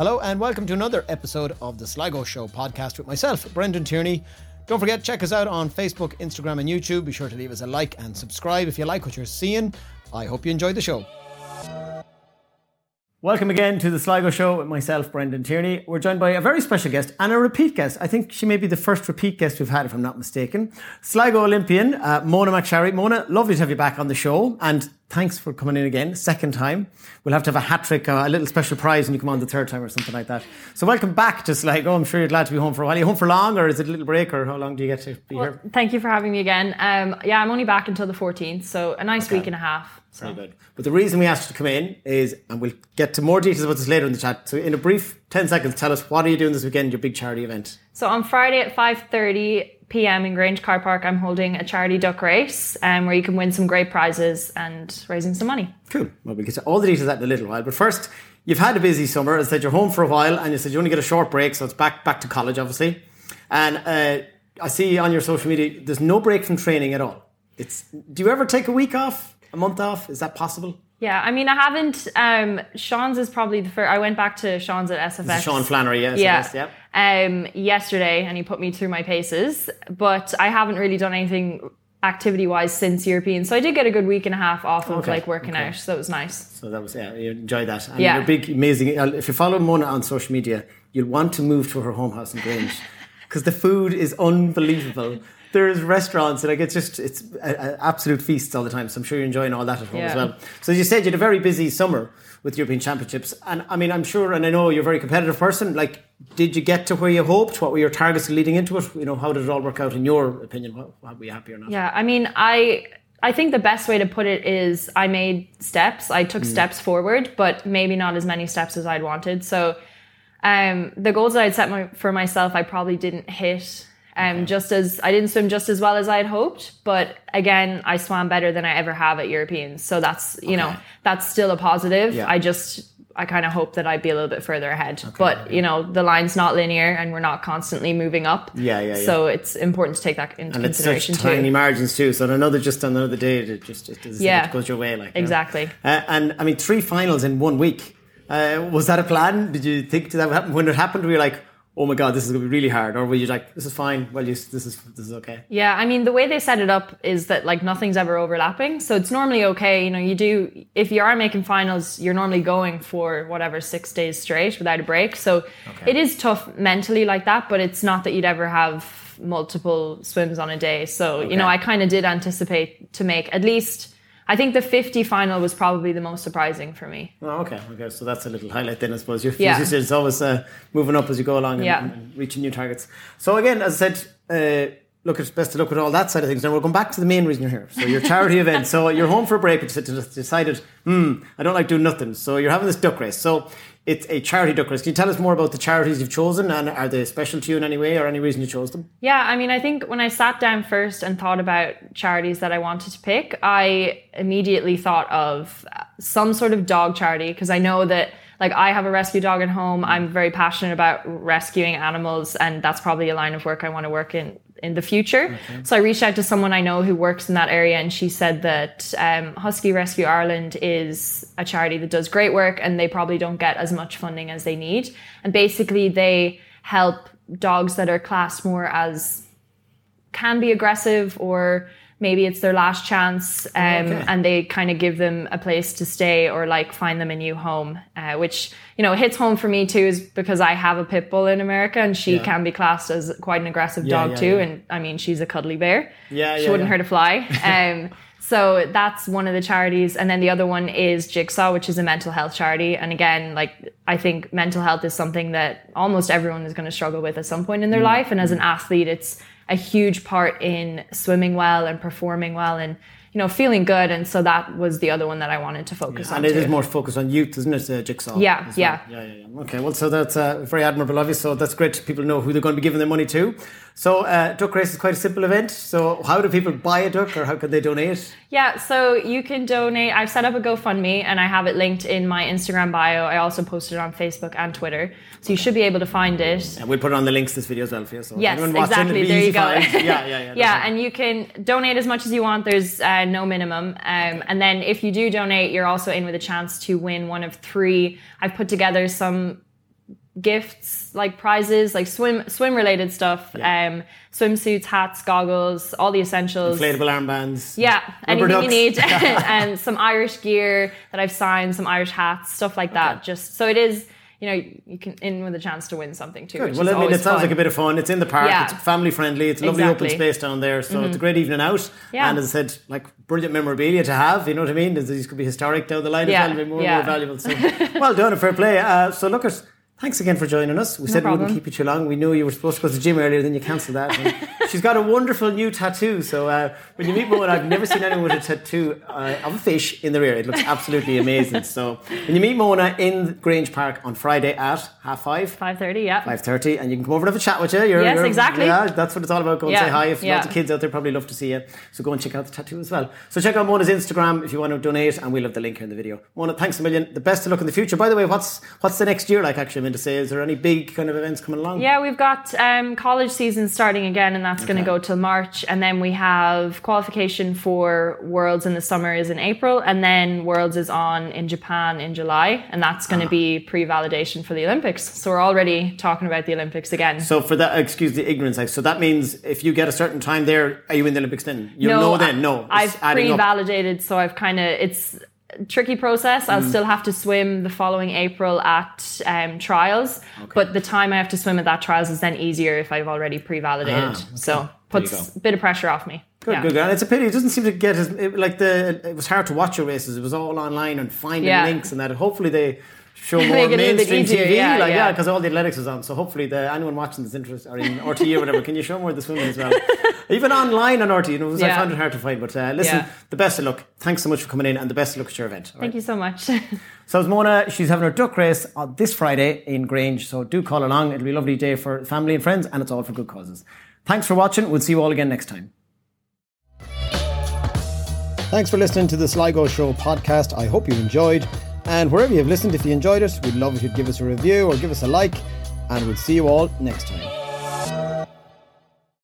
Hello, and welcome to another episode of the Sligo Show podcast with myself, Brendan Tierney. Don't forget, check us out on Facebook, Instagram, and YouTube. Be sure to leave us a like and subscribe if you like what you're seeing. I hope you enjoyed the show. Welcome again to the Sligo Show with myself, Brendan Tierney. We're joined by a very special guest and a repeat guest. I think she may be the first repeat guest we've had, if I'm not mistaken. Sligo Olympian, uh, Mona McSharry. Mona, lovely to have you back on the show. And thanks for coming in again, second time. We'll have to have a hat trick, uh, a little special prize when you come on the third time or something like that. So welcome back to Sligo. I'm sure you're glad to be home for a while. Are you home for long or is it a little break or how long do you get to be Well, here? thank you for having me again. Um, yeah, I'm only back until the 14th, so a nice week and a half. So. Very good. But the reason we asked you to come in is, and we'll get to more details about this later in the chat. So, in a brief 10 seconds, tell us what are you doing this weekend, your big charity event? So on Friday at 5:30 p.m. in Grange Car Park, I'm holding a charity duck race, um, where you can win some great prizes and raising some money. Cool. Well, we'll get to all the details of that in a little while. But first, you've had a busy summer. I said, you're home for a while, and you said you only get a short break, so it's back back to college, obviously. And uh, I see on your social media, there's no break from training at all. It's. Do you ever take a week off, a month off? Is that possible? Yeah, I mean, I haven't. Um, Sean's is probably the first. I went back to Sean's at SFX. Sean Flannery, yes. yeah, yes, yep. um, yesterday, and he put me through my paces. But I haven't really done anything activity wise since European. So I did get a good week and a half off of Okay, like working okay. out. So it was nice. So that was yeah, you enjoyed that. And Yeah. big, amazing. uh, If you follow Mona on social media, you'll want to move to her home house in Grange because the food is unbelievable. There's restaurants, and like it's just it's a, a absolute feasts all the time. So I'm sure you're enjoying all that at home as well. So as you said, you had a very busy summer with European Championships, and I mean, I'm sure, and I know you're a very competitive person. Like, did you get to where you hoped? What were your targets leading into it? You know, how did it all work out in your opinion? What, what, were you happy or not? Yeah, I mean, I I think the best way to put it is I made steps. I Mm. took steps forward, but maybe not as many steps as I'd wanted. So um, the goals that I'd set my, for myself, I probably didn't hit. Um, just as I didn't swim just as well as I had hoped, but again, I swam better than I ever have at Europeans. So that's you know that's still a positive. Yeah. I just I kind of hope that I'd be a little bit further ahead. But you know the line's not linear, and we're not constantly moving up. Yeah, yeah, yeah. So it's important to take that into And it's such consideration tiny too. margins too. So another, just on another day, it just it, it, Yeah. goes your way. Like you know. Exactly. Uh, and I mean, three finals in one week. Uh, was that a plan? Did you think that happened when it happened? Were you like, oh my god, this is going to be really hard, or were you like, this is fine? Well, you, this is this is okay. Yeah, I mean the way they set it up is that like nothing's ever overlapping, so it's normally okay. You know, you do if you are making finals, you're normally going for whatever six days straight without a break. So it is tough mentally like that, but it's not that you'd ever have multiple swims on a day. So you know, I kind of did anticipate to make at least. I think the 50 final was probably the most surprising for me. Oh, okay, okay. So that's a little highlight then, I suppose. You're, Yeah. it's always uh, moving up as you go along and, Yeah. and reaching new targets. So again, as I said, uh, look, it's best to look at all that side of things. Now we'll come back to the main reason you're here. So your charity event. So you're home for a break, but you decided, hmm, I don't like doing nothing. So you're having this duck race. So it's a charity duck race. Can you tell us more about the charities you've chosen, and are they special to you in any way, or any reason you chose them? Yeah, I mean, I think when I sat down first and thought about charities that I wanted to pick, I immediately thought of some sort of dog charity because I know that, like, I have a rescue dog at home. I'm very passionate about rescuing animals, and that's probably a line of work I want to work in in the future. So I reached out to someone I know who works in that area, and she said that um, Husky Rescue Ireland is a charity that does great work, and they probably don't get as much funding as they need. And basically, they help dogs that are classed more as can be aggressive or maybe it's their last chance um, Okay. and they kind of give them a place to stay or like find them a new home uh, which you know hits home for me too is because i have a pit bull in america and she Yeah. can be classed as quite an aggressive Yeah, dog yeah, too and i mean she's a cuddly bear Yeah, she wouldn't hurt a fly um, so that's one of the charities and then the other one is jigsaw which is a mental health charity and again like i think mental health is something that almost everyone is going to struggle with at some point Mm. in their life and as an athlete it's a huge part in swimming well and performing well and you know feeling good and so that was the other one that i wanted to focus on And it is too. more focused on youth, isn't it, uh, Jigsaw? Yeah, well? yeah. yeah, yeah, yeah. Okay, well, so that's uh, very admirable of you. So that's great. People know who they're going to be giving their money to. So uh, duck race is quite a simple event. So how do people buy a duck, or how can they donate? Yeah, so you can donate. I've set up a GoFundMe and I have it linked in my Instagram bio. I also posted it on Facebook and Twitter. So you should be able to find it. And we'll put it on the links to this video as well for you. So Yes, anyone watching, exactly. it'll There you go. find. Yeah, yeah, yeah. yeah, and you can donate as much as you want. There's uh, no minimum. Um, and then if you do donate, you're also in with a chance to win one of three. I've put together some gifts like prizes like swim swim related stuff um swimsuits hats goggles all the essentials Inflatable armbands. yeah anything you need and some irish gear that i've signed some irish hats stuff like that just so it is you know you can in with a chance to win something too Good. Well, I mean, it sounds fun. like a bit of fun. It's in the park. Yeah. It's family friendly. It's a lovely open Exactly. Mm-hmm. space down there. So it's a great evening out. Yeah. And as I said, like brilliant memorabilia to have. You know what I mean? These could be historic down the line Yeah. well. Be more, Yeah. more valuable. So well done and fair play. Uh, so look at. Thanks again for joining us. We said we wouldn't keep you too long. We knew you were supposed to go to the gym earlier, then you cancelled that. She's got a wonderful new tattoo. So uh, when you meet Mona, I've never seen anyone with a tattoo uh, of a fish in the rear. It looks absolutely amazing. So when you meet Mona in Grange Park on Friday at half five, 5.30 yeah Five thirty, and you can come over and have a chat with you. You're, Yes, you're- exactly. Yeah, that's what it's all about. Go and Yeah, say hi. If yeah. lots of kids out there probably love to see you, so go and check out the tattoo as well. So check out Mona's Instagram if you want to donate, and we'll have the link here in the video. Mona, thanks a million. The best of luck in the future. By the way, what's what's the next year like? Actually, To say, is there any big kind of events coming along? Yeah, we've got um, college season starting again, and that's going to go till March. And then we have qualification for Worlds in the summer is in April, and then Worlds is on in Japan in July, and that's going to Ah. be pre-validation for the Olympics. So we're already talking about the Olympics again. So for that, excuse the ignorance. Like, so that means if you get a certain time there, are you in the Olympics then? You'll know then. No, it's I've pre-validated, so I've kind of it's tricky process. I'll Mm. still have to swim the following April at um, trials, but the time I have to swim at that trials is then easier if I've already pre-validated. Ah, okay. So puts a bit of pressure off me. Good, Yeah. good, good. And it's a pity. It doesn't seem to get as it, like the. It was hard to watch your races. It was all online and finding Yeah. links and that. Hopefully they show more Make it a little bit mainstream easier, TV. yeah, like yeah, yeah. because all the athletics is on. So hopefully the anyone watching this interest or in RTE or whatever, can you show more of the swimming as well? Even online on RTE, you know, 'cause I found it hard to find. But uh, listen, Yeah. the best of luck. Thanks so much for coming in, and the best of luck at your event. all Thank right? you so much. So as Mona, she's having her duck race on this Friday in Grange. So do call along. It'll be a lovely day for family and friends, and it's all for good causes. Thanks for watching. We'll see you all again next time. Thanks for listening to the Sligo Show podcast. I hope you enjoyed. And wherever you've listened, if you enjoyed it, we'd love if you'd give us a review or give us a like. And we'll see you all next time.